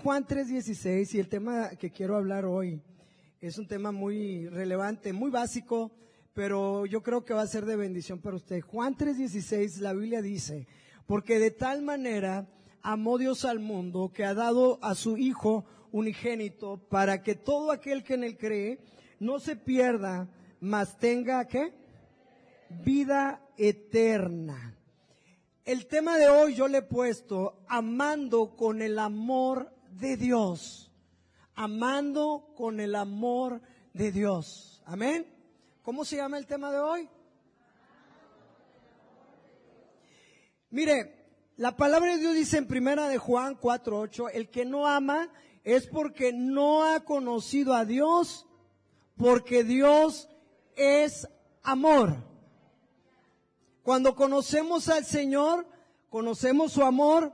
Juan 3:16, y el tema que quiero hablar hoy es un tema muy relevante, muy básico, pero yo creo que va a ser de bendición para usted. Juan 3:16, la Biblia dice, porque de tal manera amó Dios al mundo que ha dado a su Hijo unigénito para que todo aquel que en él cree no se pierda, mas tenga qué? Vida eterna. El tema de hoy yo le he puesto amando con el amor de Dios. Amando con el amor de Dios. Amén. ¿Cómo se llama el tema de hoy? Mire, la palabra de Dios dice en primera de Juan 4:8, el que no ama es porque no ha conocido a Dios, porque Dios es amor. Cuando conocemos al Señor, conocemos su amor,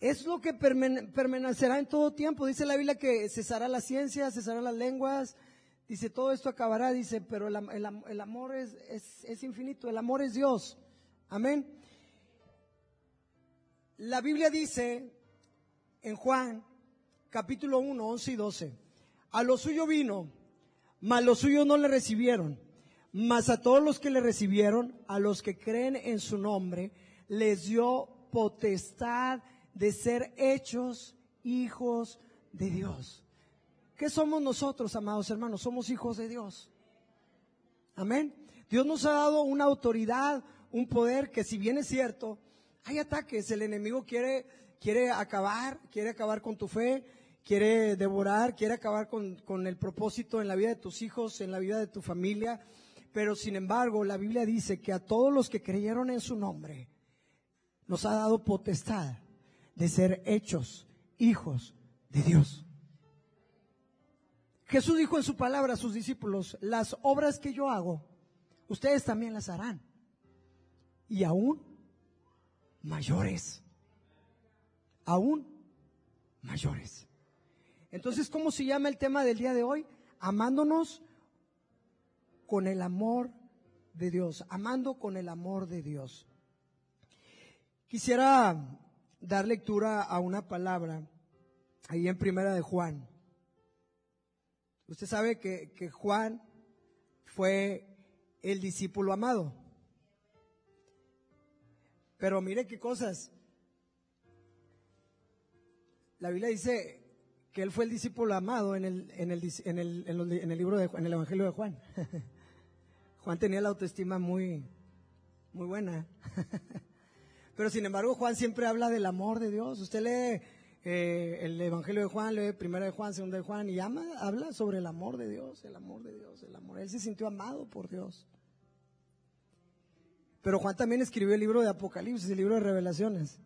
es lo que permanecerá en todo tiempo. Dice la Biblia que cesará la ciencia, cesará las lenguas, dice todo esto acabará, dice, pero el, amor es, es, es infinito, el amor es Dios. Amén. La Biblia dice en Juan capítulo 1, 11 y 12. A lo suyo vino, mas los suyos no le recibieron. Mas a todos los que le recibieron, a los que creen en su nombre, les dio potestad de ser hechos hijos de Dios. ¿Qué somos nosotros, amados hermanos? Somos hijos de Dios. Amén. Dios nos ha dado una autoridad, un poder que si bien es cierto, hay ataques, el enemigo quiere, quiere acabar, quiere acabar con tu fe, quiere devorar, quiere acabar con, con el propósito en la vida de tus hijos, en la vida de tu familia. Pero sin embargo, la Biblia dice que a todos los que creyeron en su nombre, nos ha dado potestad de ser hechos hijos de Dios. Jesús dijo en su palabra a sus discípulos, las obras que yo hago, ustedes también las harán. Y aún mayores. Aún mayores. Entonces, ¿cómo se llama el tema del día de hoy? Amándonos con el amor de Dios, amando con el amor de Dios. Quisiera dar lectura a una palabra ahí en primera de Juan. Usted sabe que, que Juan fue el discípulo amado. Pero mire qué cosas. La Biblia dice que él fue el discípulo amado en el, en el, en el, en el libro de, en el Evangelio de Juan. Juan tenía la autoestima muy, muy buena. Pero sin embargo, Juan siempre habla del amor de Dios. Usted lee eh, el Evangelio de Juan, lee primera de Juan, segunda de Juan, y ama, habla sobre el amor de Dios, el amor de Dios, el amor. Él se sintió amado por Dios. Pero Juan también escribió el libro de Apocalipsis, el libro de Revelaciones.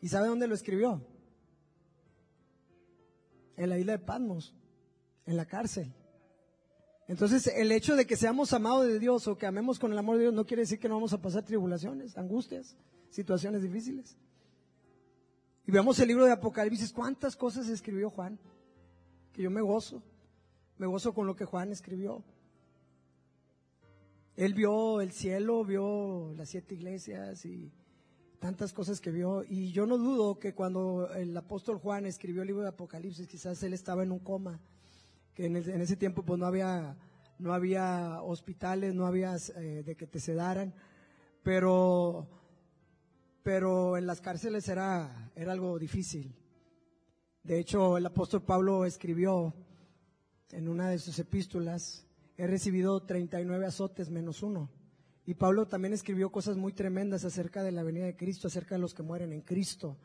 ¿Y sabe dónde lo escribió? En la isla de Patmos, en la cárcel. Entonces, el hecho de que seamos amados de Dios o que amemos con el amor de Dios no quiere decir que no vamos a pasar tribulaciones, angustias, situaciones difíciles. Y veamos el libro de Apocalipsis, cuántas cosas escribió Juan, que yo me gozo, me gozo con lo que Juan escribió. Él vio el cielo, vio las siete iglesias y tantas cosas que vio. Y yo no dudo que cuando el apóstol Juan escribió el libro de Apocalipsis, quizás él estaba en un coma, que en, ese tiempo pues no había, no había hospitales, no había eh, de que te sedaran, pero, pero en las cárceles era, era algo difícil. De hecho, el apóstol Pablo escribió en una de sus epístolas, he recibido 39 azotes menos uno. Y Pablo también escribió cosas muy tremendas acerca de la venida de Cristo, acerca de los que mueren en Cristo,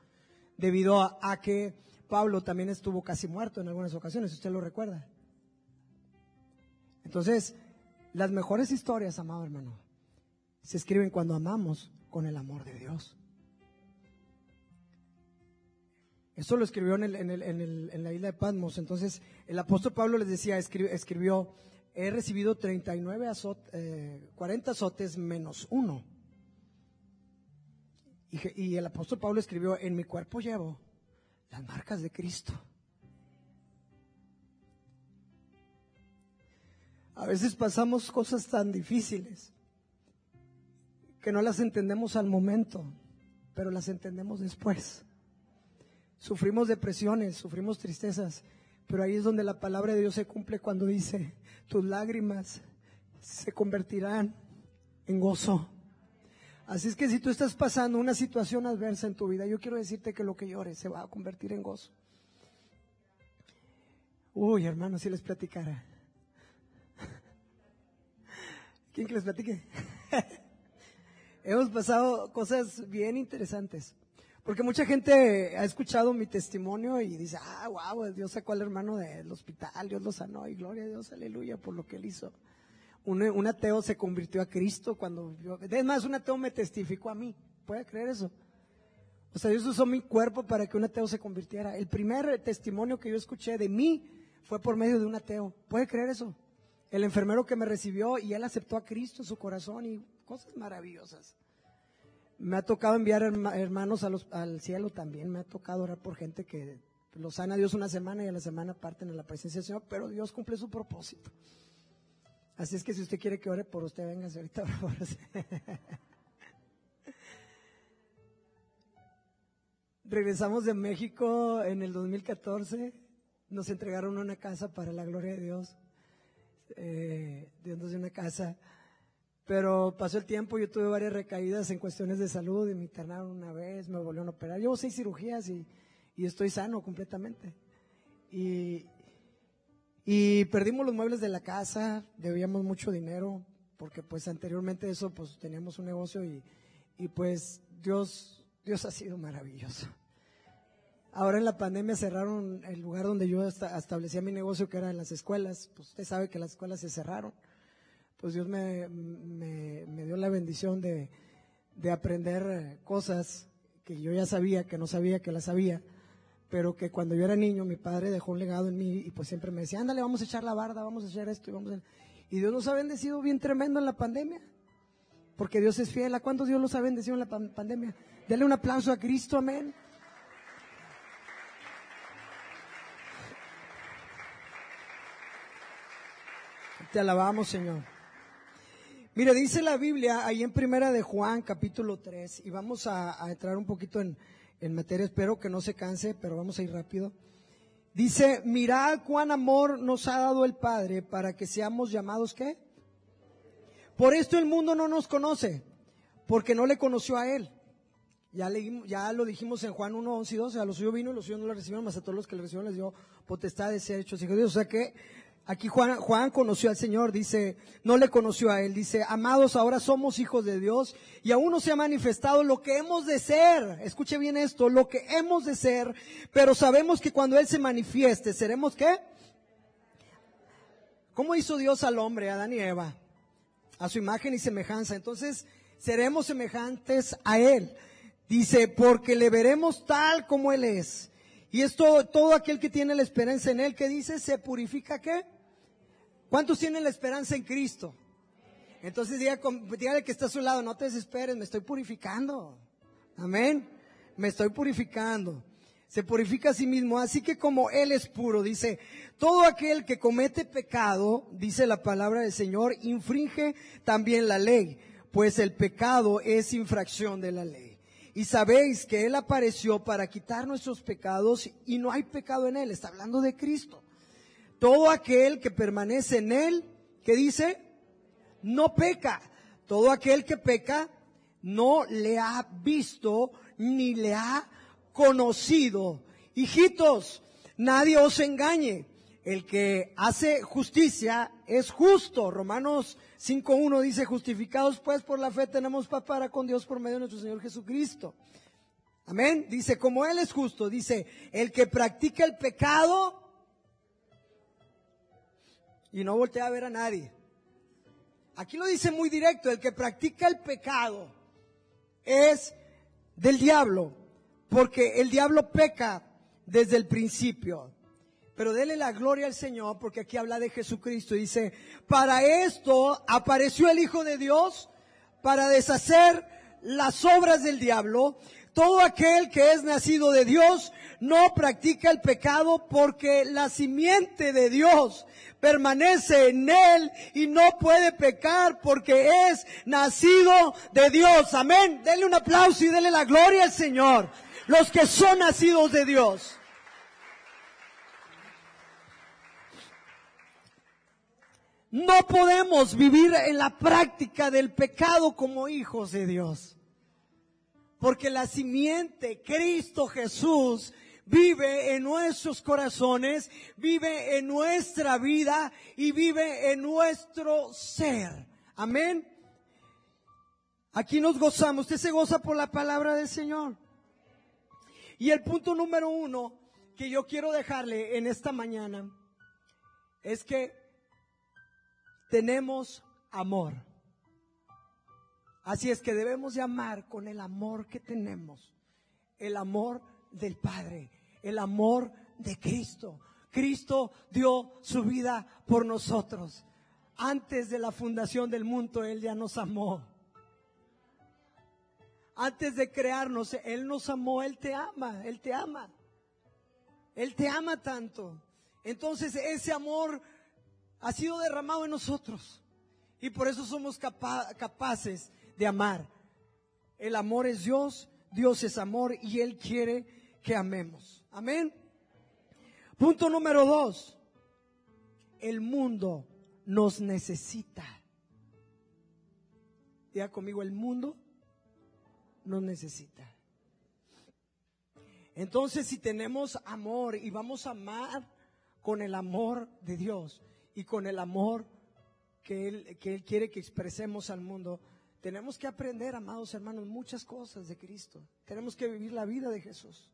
debido a, que Pablo también estuvo casi muerto en algunas ocasiones, usted lo recuerda. Entonces, las mejores historias, amado hermano, se escriben cuando amamos con el amor de Dios. Eso lo escribió en, la isla de Patmos. Entonces, el apóstol Pablo les decía, escribió he recibido 39 azotes, 40 azotes menos uno. Y, y el apóstol Pablo escribió, en mi cuerpo llevo las marcas de Cristo. A veces pasamos cosas tan difíciles que no las entendemos al momento, pero las entendemos después. sufrimos depresiones, sufrimos tristezas, pero ahí es donde la palabra de Dios se cumple cuando dice, tus lágrimas se convertirán en gozo. Así es que si tú estás pasando una situación adversa en tu vida, yo quiero decirte que lo que llores se va a convertir en gozo. Uy, hermano, si les platicara. ¿Quién que les platique? Hemos pasado cosas bien interesantes. Porque mucha gente ha escuchado mi testimonio y dice, ah, wow, Dios sacó al hermano del hospital, Dios lo sanó y gloria a Dios, aleluya, por lo que él hizo. Un, ateo se convirtió a Cristo cuando yo, es más, un ateo me testificó a mí, ¿puede creer eso? O sea, Dios usó mi cuerpo para que un ateo se convirtiera. El primer testimonio que yo escuché de mí fue por medio de un ateo, ¿puede creer eso? El enfermero que me recibió y él aceptó a Cristo en su corazón y cosas maravillosas. Me ha tocado enviar hermanos al cielo también, me ha tocado orar por gente que lo sana Dios una semana y a la semana parten en la presencia del Señor, pero Dios cumple su propósito. Así es que si usted quiere que ore por usted, venga ahorita por Regresamos de México en el 2014, nos entregaron una casa para la gloria de Dios, eh, de una casa pero pasó el tiempo, yo tuve varias recaídas en cuestiones de salud y me internaron una vez, me volvieron a operar. Llevo seis cirugías y, estoy sano completamente. Y, y perdimos los muebles de la casa, debíamos mucho dinero, porque pues anteriormente eso pues teníamos un negocio y, y pues Dios, Dios ha sido maravilloso. Ahora en la pandemia cerraron el lugar donde yo establecía mi negocio, que era en las escuelas. Pues usted sabe que las escuelas se cerraron pues Dios me, dio la bendición de, aprender eh, cosas que yo ya sabía, que no sabía que las sabía, pero que cuando yo era niño mi padre dejó un legado en mí y pues siempre me decía, ándale, vamos a echar la barda, vamos a echar esto y vamos. Y Dios nos ha bendecido bien tremendo en la pandemia, porque Dios es fiel. ¿A cuántos Dios los ha bendecido en la pandemia? Dele un aplauso a Cristo, amén. Te alabamos, Señor. Mire, dice la Biblia ahí en Primera de Juan, capítulo 3, y vamos a, entrar un poquito en, en, materia, espero que no se canse, pero vamos a ir rápido. Dice, mirad cuán amor nos ha dado el Padre para que seamos llamados ¿qué? Por esto el mundo no nos conoce, porque no le conoció a Él. Ya, leímos, ya lo dijimos en Juan 1, 11 y 12, a los suyos vino y los suyos no lo recibieron, más a todos los que le recibieron les dio potestad de ser hechos hijos de Dios. O sea que Aquí Juan, Juan conoció al Señor, dice, no le conoció a Él, dice, amados, ahora somos hijos de Dios y aún no se ha manifestado lo que hemos de ser, escuche bien esto, lo que hemos de ser, pero sabemos que cuando Él se manifieste, ¿seremos qué? ¿Cómo hizo Dios al hombre, a Adán y Eva? A su imagen y semejanza. Entonces, seremos semejantes a Él. Dice, porque le veremos tal como Él es. Y esto, todo aquel que tiene la esperanza en Él, que dice, se purifica qué? ¿Cuántos tienen la esperanza en Cristo? Entonces dígale que está a su lado, no te desesperes, me estoy purificando. Amén. Me estoy purificando. Se purifica a sí mismo. Así que como Él es puro, dice, todo aquel que comete pecado, dice la palabra del Señor, infringe también la ley, pues el pecado es infracción de la ley. Y sabéis que Él apareció para quitar nuestros pecados y no hay pecado en Él. Está hablando de Cristo. Todo aquel que permanece en Él, ¿qué dice? No peca. Todo aquel que peca no le ha visto ni le ha conocido. Hijitos, nadie os engañe. El que hace justicia es justo. Romanos 5.1 dice, justificados pues por la fe tenemos paz para con Dios por medio de nuestro Señor Jesucristo. Amén. Dice, como Él es justo, dice, el que practica el pecado y no voltea a ver a nadie. Aquí lo dice muy directo, el que practica el pecado es del diablo, porque el diablo peca desde el principio. Pero dele la gloria al Señor porque aquí habla de Jesucristo. Dice, para esto apareció el Hijo de Dios para deshacer las obras del diablo. Todo aquel que es nacido de Dios no practica el pecado porque la simiente de Dios permanece en él y no puede pecar porque es nacido de Dios. Amén. Dele un aplauso y dele la gloria al Señor. los que son nacidos de Dios. No podemos vivir en la práctica del pecado como hijos de Dios. Porque la simiente, Cristo Jesús, vive en nuestros corazones, vive en nuestra vida y vive en nuestro ser. Amén. Aquí nos gozamos. Usted se goza por la palabra del Señor. Y el punto número uno que yo quiero dejarle en esta mañana es que tenemos amor. Así es que debemos de amar con el amor que tenemos, el amor del Padre, el amor de Cristo. Cristo dio su vida por nosotros. Antes de la fundación del mundo, Él ya nos amó. Antes de crearnos, Él nos amó, Él te ama, Él te ama. Él te ama tanto. Entonces ese amor ha sido derramado en nosotros. Y por eso somos capaces de amar. El amor es Dios, Dios es amor y Él quiere que amemos. Amén. Punto número dos. El mundo nos necesita. Diga conmigo, el mundo nos necesita. Entonces, si tenemos amor y vamos a amar con el amor de Dios, y con el amor que Él, que Él quiere que expresemos al mundo, tenemos que aprender, amados hermanos, muchas cosas de Cristo. Tenemos que vivir la vida de Jesús.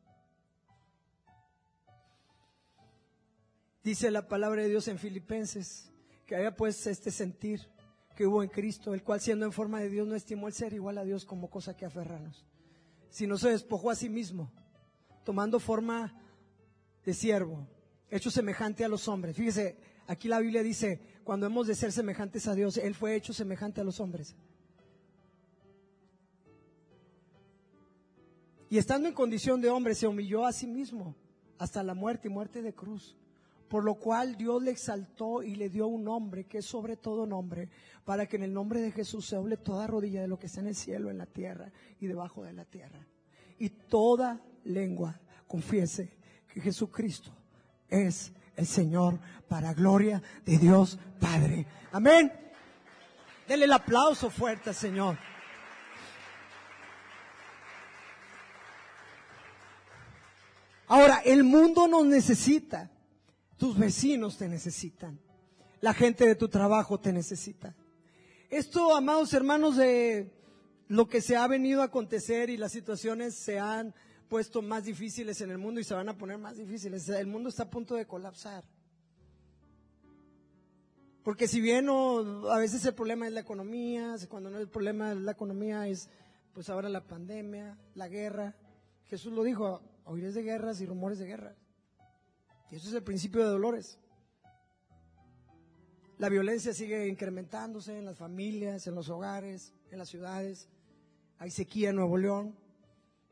Dice la palabra de Dios en Filipenses que haya pues este sentir que hubo en Cristo, el cual siendo en forma de Dios no estimó el ser igual a Dios como cosa que aferrarnos, sino se despojó a sí mismo, tomando forma de siervo, hecho semejante a los hombres. Fíjese, Aquí la Biblia dice, cuando hemos de ser semejantes a Dios, Él fue hecho semejante a los hombres. Y estando en condición de hombre, se humilló a sí mismo hasta la muerte y muerte de cruz. Por lo cual Dios le exaltó y le dio un nombre que es sobre todo nombre, para que en el nombre de Jesús se hable toda rodilla de lo que está en el cielo, en la tierra y debajo de la tierra. Y toda lengua confiese que Jesucristo es el Señor para gloria de Dios Padre. Amén. Denle el aplauso fuerte al Señor. Ahora, el mundo nos necesita. Tus vecinos te necesitan. La gente de tu trabajo te necesita. Esto, amados hermanos, de lo que se ha venido a acontecer y las situaciones se han puesto más difíciles en el mundo y se van a poner más difíciles. El mundo está a punto de colapsar. Porque si bien a veces el problema es la economía, cuando no el problema es la economía es pues ahora la pandemia, la guerra. Jesús lo dijo, oíres de guerras y rumores de guerra. Y eso es el principio de dolores. La violencia sigue incrementándose en las familias, en los hogares, en las ciudades. Hay sequía en Nuevo León.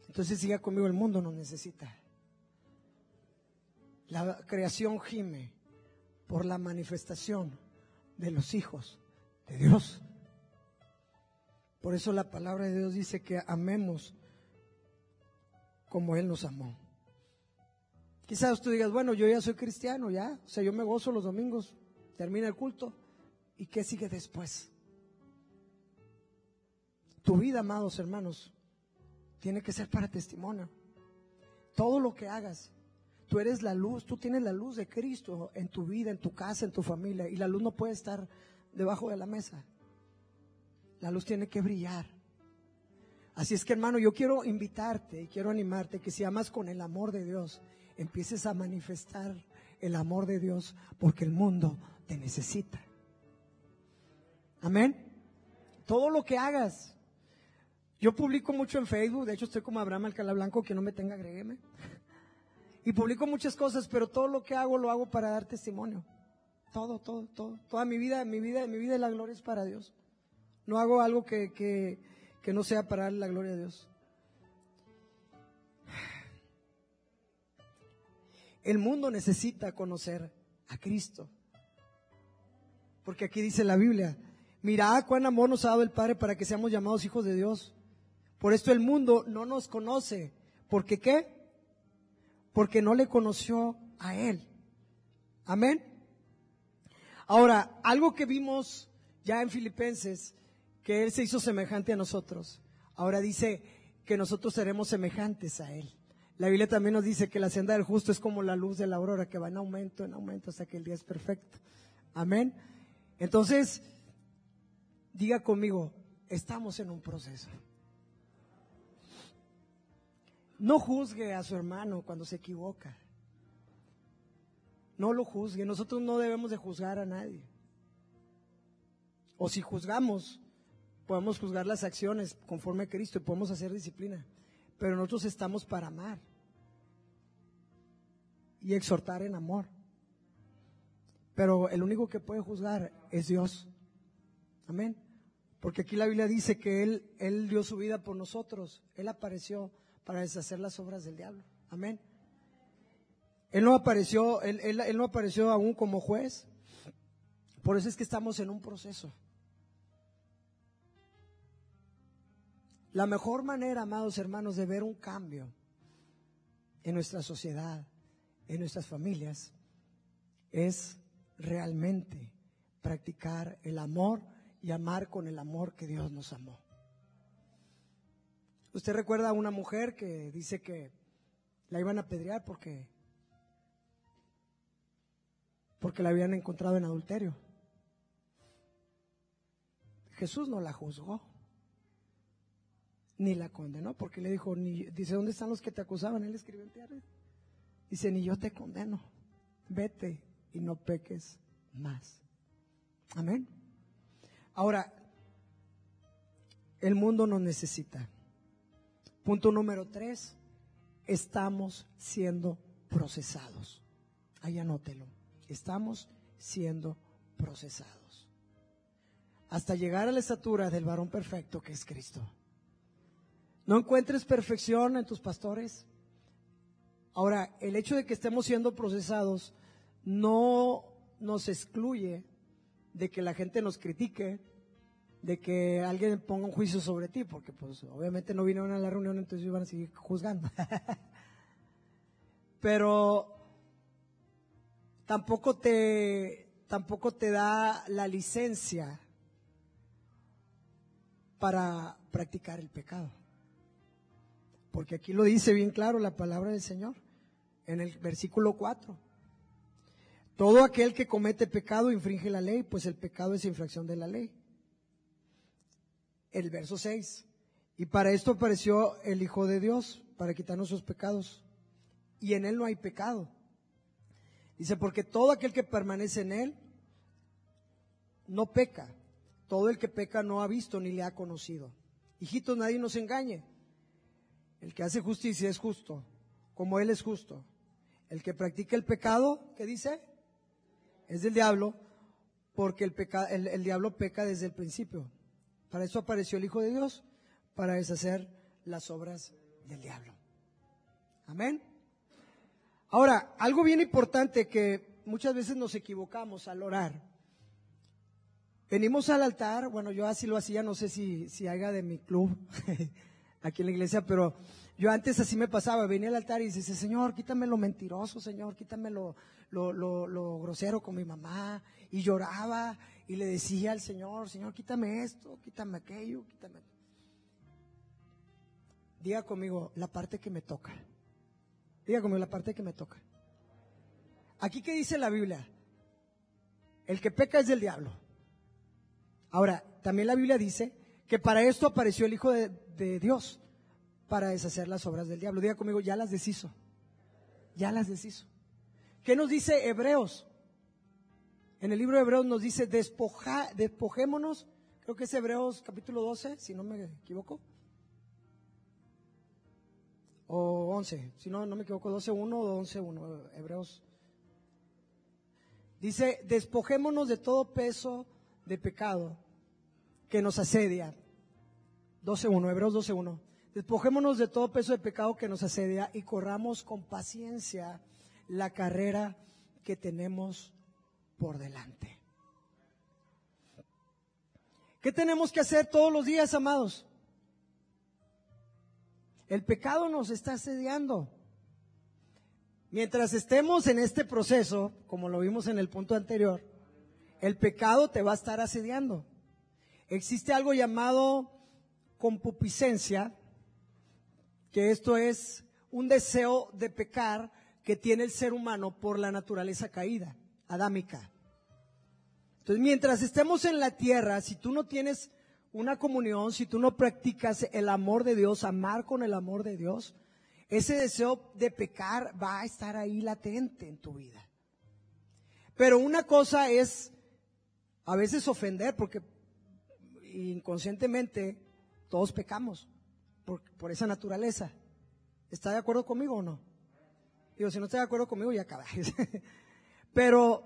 Entonces siga conmigo, el mundo nos necesita. La creación gime por la manifestación de los hijos de Dios. Por eso la palabra de Dios dice que amemos como Él nos amó. Quizás tú digas, bueno, yo ya soy cristiano, ya, o sea, yo me gozo los domingos, termina el culto, ¿y qué sigue después? Tu vida, amados hermanos, tiene que ser para testimonio. Todo lo que hagas, tú eres la luz, tú tienes la luz de Cristo en tu vida, en tu casa, en tu familia, y la luz no puede estar debajo de la mesa. La luz tiene que brillar. Así es que hermano, yo quiero invitarte y quiero animarte que si amas con el amor de Dios, empieces a manifestar el amor de Dios porque el mundo te necesita. Amén. Todo lo que hagas, yo publico mucho en Facebook, de hecho estoy como Abraham Alcalá Blanco, que no me tenga, agrégueme. Y publico muchas cosas, pero todo lo que hago lo hago para dar testimonio. Todo, todo, todo. Toda mi vida, mi vida, mi vida y la gloria es para Dios. No hago algo que, que, que no sea para la gloria a Dios. El mundo necesita conocer a Cristo. Porque aquí dice la Biblia, mira cuán amor nos ha dado el Padre para que seamos llamados hijos de Dios. Por esto el mundo no nos conoce ¿Por qué? Porque no le conoció a Él. Amén. Ahora, algo que vimos ya en Filipenses, que Él se hizo semejante a nosotros. Ahora dice que nosotros seremos semejantes a Él. La Biblia también nos dice que la senda del justo es como la luz de la aurora, que va en aumento, en aumento, hasta que el día es perfecto. Amén. Entonces, diga conmigo, estamos en un proceso. No juzgue a su hermano cuando se equivoca. No lo juzgue. Nosotros no debemos de juzgar a nadie. O si juzgamos, podemos juzgar las acciones conforme a Cristo y podemos hacer disciplina. Pero nosotros estamos para amar y exhortar en amor. Pero el único que puede juzgar es Dios. Amén. Porque aquí la Biblia dice que Él, Él dio su vida por nosotros. Él apareció para deshacer las obras del diablo. Amén. Él no apareció, él, no apareció aún como juez. Por eso es que estamos en un proceso. La mejor manera, amados hermanos, de ver un cambio en nuestra sociedad, en nuestras familias, es realmente practicar el amor y amar con el amor que Dios nos amó. Usted recuerda a una mujer que dice que la iban a apedrear porque porque la habían encontrado en adulterio. Jesús no la juzgó ni la condenó porque le dijo, ni, dice, ¿dónde están los que te acusaban? Él escribió en tierra. Dice, ni yo te condeno, vete y no peques más. Amén. Ahora, el mundo nos necesita. Punto número tres, estamos siendo procesados. Ahí anótelo. Estamos siendo procesados. Hasta llegar a la estatura del varón perfecto que es Cristo. No encuentres perfección en tus pastores. Ahora, el hecho de que estemos siendo procesados no nos excluye de que la gente nos critique, de que alguien ponga un juicio sobre ti, porque pues obviamente no vinieron a la reunión, entonces iban a seguir juzgando. Pero tampoco te, tampoco te da la licencia para practicar el pecado. Porque aquí lo dice bien claro la palabra del Señor, en el versículo 4. Todo aquel que comete pecado infringe la ley, pues el pecado es infracción de la ley el verso 6. Y para esto apareció el Hijo de Dios, para quitarnos sus pecados. Y en Él no hay pecado. Dice, porque todo aquel que permanece en Él no peca. Todo el que peca no ha visto ni le ha conocido. Hijitos, nadie nos engañe. El que hace justicia es justo, como Él es justo. El que practica el pecado, ¿qué dice? Es del diablo, porque el, el diablo peca desde el principio. Para eso apareció el Hijo de Dios, para deshacer las obras del diablo. Amén. Ahora, algo bien importante que muchas veces nos equivocamos al orar. Venimos al altar, bueno, yo así lo hacía, no sé si, si haga de mi club aquí en la iglesia, pero yo antes así me pasaba, venía al altar y dice, Señor, quítame lo mentiroso, Señor, quítame lo, lo, lo, lo grosero con mi mamá, y lloraba y le decía al Señor, Señor, quítame esto, quítame aquello, quítame. Diga conmigo la parte que me toca. Diga conmigo la parte que me toca. Aquí que dice la Biblia, el que peca es del diablo. Ahora, también la Biblia dice que para esto apareció el Hijo de, de Dios, para deshacer las obras del diablo. Diga conmigo, ya las deshizo. Ya las deshizo. ¿Qué nos dice Hebreos? En el libro de Hebreos nos dice, despojémonos, creo que es Hebreos capítulo 12, si no me equivoco. O 11, si no, no me equivoco, 12.1 o 11.1, Hebreos. Dice, despojémonos de todo peso de pecado que nos asedia. 12.1, Hebreos 12.1. Despojémonos de todo peso de pecado que nos asedia y corramos con paciencia la carrera que tenemos por delante. ¿Qué tenemos que hacer todos los días, amados? El pecado nos está asediando. Mientras estemos en este proceso, como lo vimos en el punto anterior, el pecado te va a estar asediando. Existe algo llamado concupiscencia, que esto es un deseo de pecar que tiene el ser humano por la naturaleza caída, adámica. Entonces, mientras estemos en la tierra, si tú no tienes una comunión, si tú no practicas el amor de Dios, amar con el amor de Dios, ese deseo de pecar va a estar ahí latente en tu vida. Pero una cosa es a veces ofender, porque inconscientemente todos pecamos por, esa naturaleza. ¿Está de acuerdo conmigo o no? Digo, si no está de acuerdo conmigo, ya acabé. pero,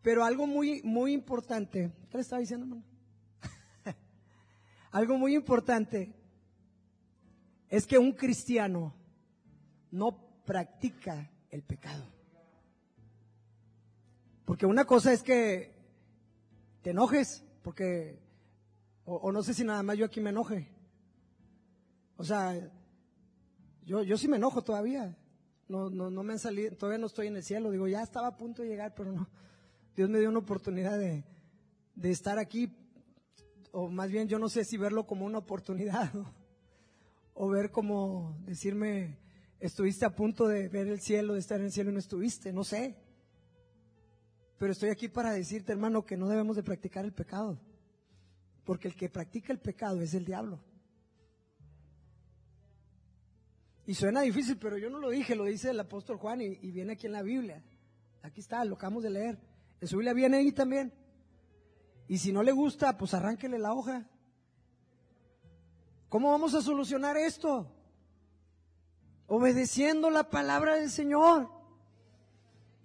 pero algo muy, muy importante, ¿qué le estaba diciendo, hermano? algo muy importante es que un cristiano no practica el pecado. Porque una cosa es que te enojes, porque, o, no sé si nada más yo aquí me enoje. O sea, yo, yo sí me enojo todavía. No, no, no me han salido, todavía no estoy en el cielo. Digo, ya estaba a punto de llegar, pero no. Dios me dio una oportunidad de, de estar aquí. O más bien, yo no sé si verlo como una oportunidad o ver como decirme, estuviste a punto de ver el cielo, de estar en el cielo y no estuviste. No sé. Pero estoy aquí para decirte, hermano, que no debemos de practicar el pecado. Porque el que practica el pecado es el diablo. Y suena difícil, pero yo no lo dije, lo dice el apóstol Juan y, viene aquí en la Biblia. Aquí está, lo acabamos de leer. En su Biblia viene ahí también. Y si no le gusta, pues arránquele la hoja. ¿Cómo vamos a solucionar esto? Obedeciendo la palabra del Señor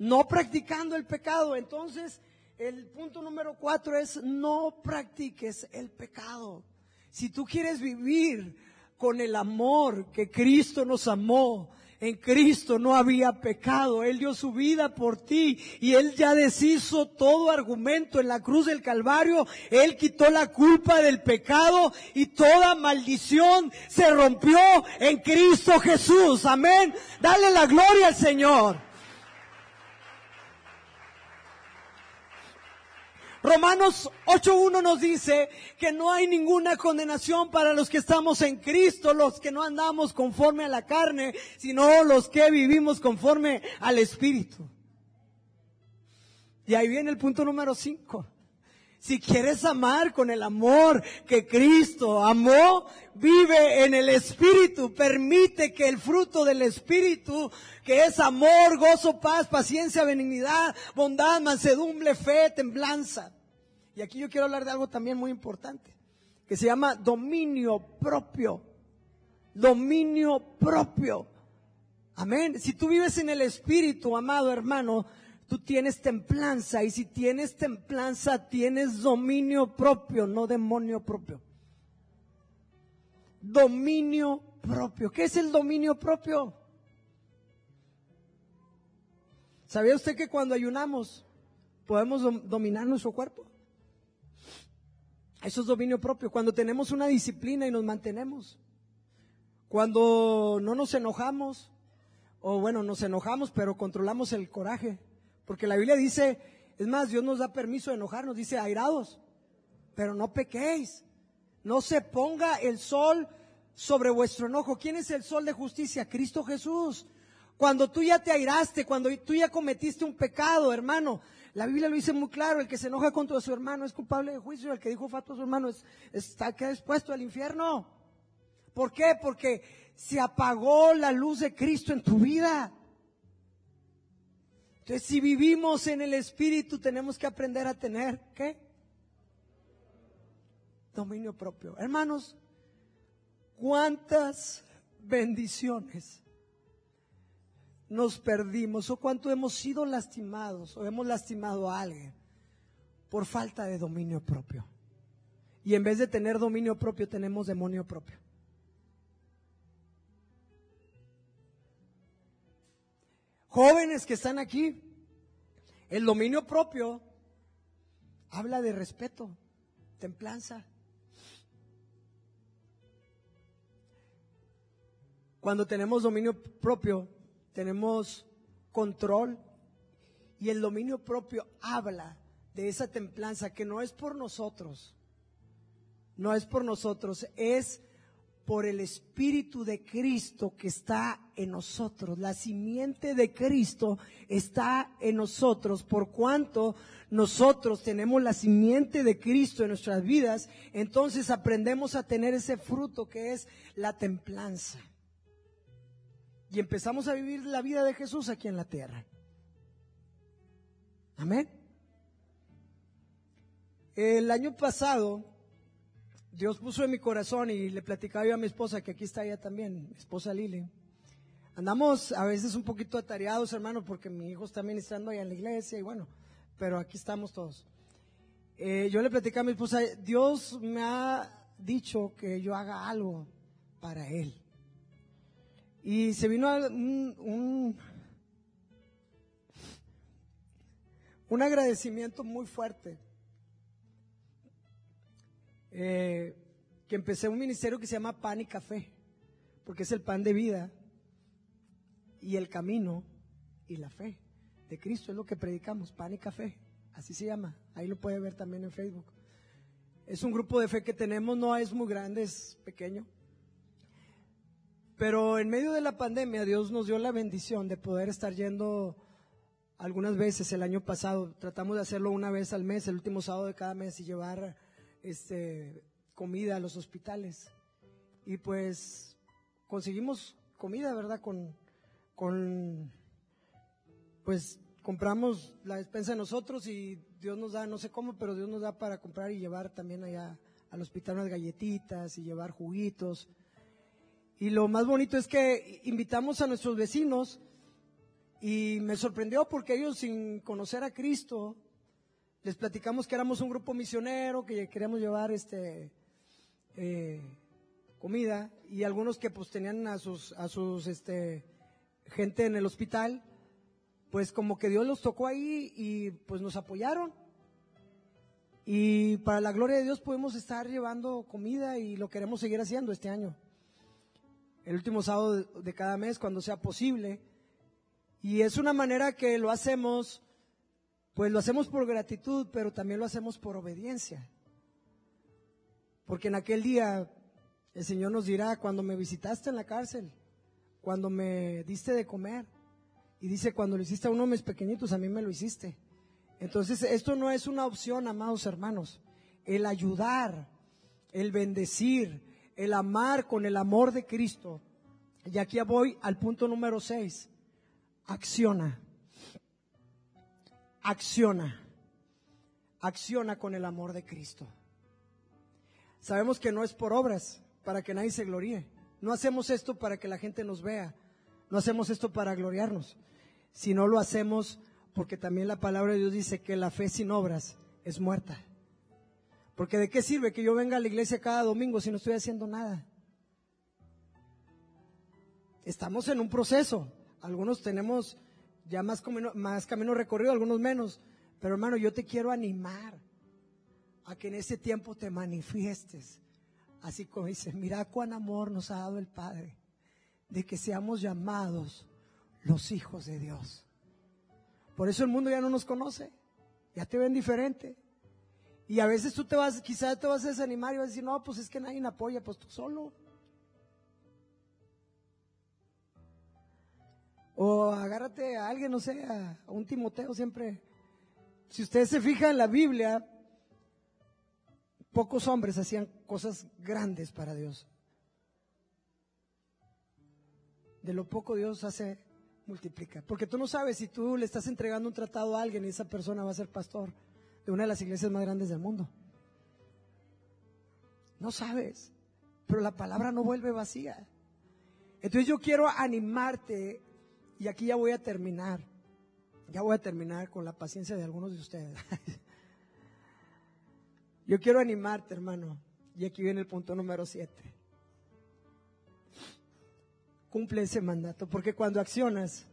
no practicando el pecado. Entonces, el punto número cuatro es no practiques el pecado. Si tú quieres vivir con el amor que Cristo nos amó, en Cristo no había pecado. Él dio su vida por ti y Él ya deshizo todo argumento en la cruz del Calvario. Él quitó la culpa del pecado y toda maldición se rompió en Cristo Jesús. Amén. Dale la gloria al Señor. Romanos 8.1 nos dice que no hay ninguna condenación para los que estamos en Cristo, los que no andamos conforme a la carne, sino los que vivimos conforme al Espíritu. Y ahí viene el punto número 5. Si quieres amar con el amor que Cristo amó, vive en el Espíritu. Permite que el fruto del Espíritu, que es amor, gozo, paz, paciencia, benignidad, bondad, mansedumbre, fe, temblanza. Y aquí yo quiero hablar de algo también muy importante, que se llama dominio propio. Dominio propio. Amén. Si tú vives en el Espíritu, amado hermano, tú tienes templanza y si tienes templanza tienes dominio propio, no demonio propio. Dominio propio. ¿Qué es el dominio propio? ¿Sabía usted que cuando ayunamos podemos dominar nuestro cuerpo? Eso es dominio propio. Cuando tenemos una disciplina y nos mantenemos. Cuando no nos enojamos, o bueno, nos enojamos, pero controlamos el coraje. Porque la Biblia dice, es más, Dios nos da permiso de enojarnos, dice airados, pero no pequéis. No se ponga el sol sobre vuestro enojo. ¿Quién es el sol de justicia? Cristo Jesús. Cuando tú ya te airaste, cuando tú ya cometiste un pecado, hermano, la Biblia lo dice muy claro, el que se enoja contra su hermano es culpable de juicio, el que dijo fato a su hermano es, está expuesto al infierno. ¿Por qué? Porque se apagó la luz de Cristo en tu vida. Entonces, si vivimos en el Espíritu, tenemos que aprender a tener, ¿qué? Dominio propio. Hermanos, ¿cuántas bendiciones nos perdimos o cuánto hemos sido lastimados o hemos lastimado a alguien por falta de dominio propio? Y en vez de tener dominio propio, tenemos demonio propio. Jóvenes que están aquí, el dominio propio habla de respeto, templanza. Cuando tenemos dominio propio, tenemos control y el dominio propio habla de esa templanza que no es por nosotros, no es por nosotros, es por el Espíritu de Cristo que está en nosotros. La simiente de Cristo está en nosotros. Por cuanto nosotros tenemos la simiente de Cristo en nuestras vidas, entonces aprendemos a tener ese fruto que es la templanza. Y empezamos a vivir la vida de Jesús aquí en la tierra. Amén. El año pasado Dios puso en mi corazón y le platicaba yo a mi esposa, que aquí está ella también, mi esposa Lili. Andamos a veces un poquito atareados, hermano, porque mi hijo está ministrando allá en la iglesia y bueno, pero aquí estamos todos. Eh, yo le platicaba a mi esposa, Dios me ha dicho que yo haga algo para él. Y se vino un, un, un agradecimiento muy fuerte eh, que empecé un ministerio que se llama Pan y Café, porque es el pan de vida y el camino y la fe de Cristo, es lo que predicamos, pan y café, así se llama, ahí lo puede ver también en Facebook. Es un grupo de fe que tenemos, no es muy grande, es pequeño. Pero en medio de la pandemia Dios nos dio la bendición de poder estar yendo algunas veces el año pasado. Tratamos de hacerlo una vez al mes, el último sábado de cada mes y llevar este, comida a los hospitales. Y pues conseguimos comida, ¿verdad? Con, con, pues compramos la despensa nosotros y Dios nos da, no sé cómo, pero Dios nos da para comprar y llevar también allá al hospital unas galletitas y llevar juguitos. Y lo más bonito es que invitamos a nuestros vecinos y me sorprendió porque ellos sin conocer a Cristo les platicamos que éramos un grupo misionero, que queríamos llevar este eh, comida y algunos que pues tenían a sus a sus este gente en el hospital, pues como que Dios los tocó ahí y pues nos apoyaron. Y para la gloria de Dios podemos estar llevando comida y lo queremos seguir haciendo este año. El último sábado de cada mes, cuando sea posible. Y es una manera que lo hacemos pues lo hacemos por gratitud, pero también lo hacemos por obediencia. Porque en aquel día el Señor nos dirá, cuando me visitaste en la cárcel, cuando me diste de comer, y dice, cuando lo hiciste a uno de mis pequeñitos, a mí me lo hiciste. Entonces, esto no es una opción, amados hermanos. El ayudar, el bendecir, el amar con el amor de Cristo. Y aquí voy al punto número seis. Acciona acciona. Acciona con el amor de Cristo. Sabemos que no es por obras, para que nadie se gloríe. No hacemos esto para que la gente nos vea. No hacemos esto para gloriarnos, sino lo hacemos porque también la palabra de Dios dice que la fe sin obras es muerta. Porque de qué sirve que yo venga a la iglesia cada domingo si no estoy haciendo nada. Estamos en un proceso. Algunos tenemos ya más, más camino recorrido, algunos menos. Pero hermano, yo te quiero animar a que en ese tiempo te manifiestes. Así como dice, mira cuán amor nos ha dado el Padre, de que seamos llamados los hijos de Dios. Por eso el mundo ya no nos conoce, ya te ven diferente. Y a veces tú te vas, quizás te vas a desanimar y vas a decir, no, pues es que nadie me apoya, pues tú solo. O agárrate a alguien, no sé, a, un Timoteo siempre. Si ustedes se fijan en la Biblia, pocos hombres hacían cosas grandes para Dios. De lo poco Dios hace, multiplica. Porque tú no sabes si tú le estás entregando un tratado a alguien y esa persona va a ser pastor de una de las iglesias más grandes del mundo. No sabes, pero la palabra no vuelve vacía. Entonces yo quiero animarte y aquí ya voy a terminar. Ya voy a terminar con la paciencia de algunos de ustedes. Yo quiero animarte, hermano. Y aquí viene el punto número siete. Cumple ese mandato, porque cuando accionas,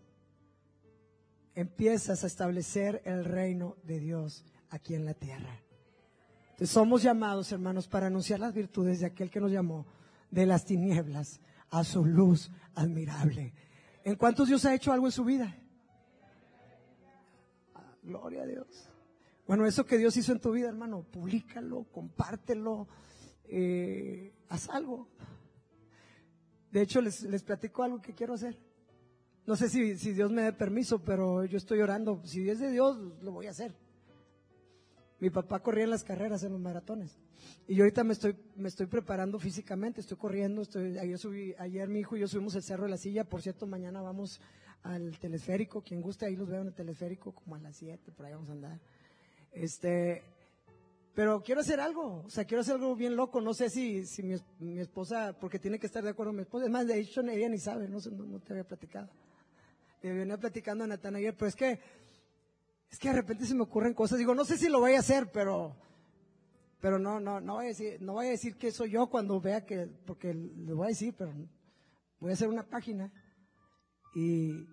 empiezas a establecer el reino de Dios aquí en la tierra. Entonces somos llamados, hermanos, para anunciar las virtudes de aquel que nos llamó de las tinieblas a su luz admirable. ¿En cuántos Dios ha hecho algo en su vida? Gloria a Dios. Bueno, eso que Dios hizo en tu vida, hermano, públicalo, compártelo, eh, haz algo. De hecho, les, les platico algo que quiero hacer. No sé si, si Dios me dé permiso, pero yo estoy orando. Si es de Dios, lo voy a hacer. Mi papá corría en las carreras, en los maratones. Y yo ahorita me estoy, me estoy preparando físicamente, estoy corriendo. Estoy, ayer, mi hijo y yo subimos el Cerro de la Silla. Por cierto, mañana vamos al teleférico. Quien guste, ahí los veo en el teleférico, como a las 7, por ahí vamos a andar. Este, pero quiero hacer algo, o sea, quiero hacer algo bien loco. No sé si, si mi, mi esposa, porque tiene que estar de acuerdo mi esposa. Es más, de hecho, ella ni sabe, no, no, no te había platicado. Le venía platicando a Natán ayer, pero es que es que de repente se me ocurren cosas. Digo, no sé si lo voy a hacer, pero, pero no, no, no voy a decir, no voy a decir que soy yo cuando vea que, porque le voy a decir, pero voy a hacer una página y,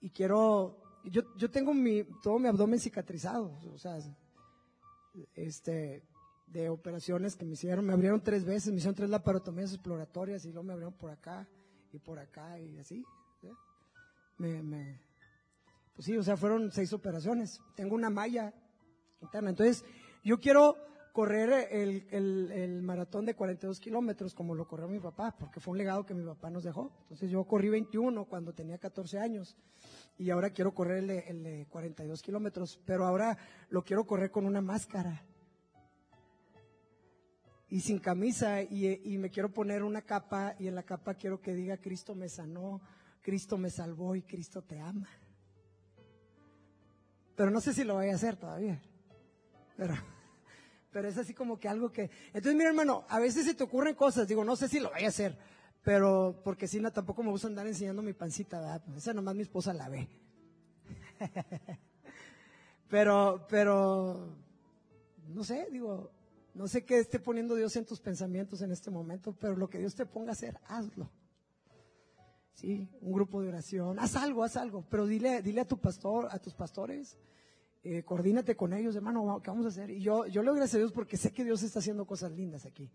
y quiero, yo, yo tengo mi, todo mi abdomen cicatrizado, o sea, este, de operaciones que me hicieron, me abrieron tres veces, me hicieron tres laparotomías exploratorias y luego me abrieron por acá y por acá y así. Me, me, pues sí, o sea, fueron seis operaciones. Tengo una malla interna. Entonces, yo quiero correr el, el, el maratón de 42 kilómetros como lo corrió mi papá, porque fue un legado que mi papá nos dejó. Entonces, yo corrí 21 cuando tenía 14 años y ahora quiero correr el de, el de 42 kilómetros, pero ahora lo quiero correr con una máscara y sin camisa y, y, me quiero poner una capa y en la capa quiero que diga Cristo me sanó, Cristo me salvó y Cristo te ama. Pero no sé si lo voy a hacer todavía. Pero, pero es así como que algo que... Entonces, mira hermano, a veces se te ocurren cosas, digo, no sé si lo voy a hacer, pero porque si no, tampoco me gusta andar enseñando mi pancita. Pues esa nomás mi esposa la ve. pero, pero, no sé, digo, no sé qué esté poniendo Dios en tus pensamientos en este momento, pero lo que Dios te ponga a hacer, hazlo. Sí, un grupo de oración, haz algo, haz algo, pero dile, dile a tu pastor, a tus pastores, eh, coordínate con ellos, hermano, ¿qué vamos a hacer? Y yo, yo le doy gracias a Dios porque sé que Dios está haciendo cosas lindas aquí.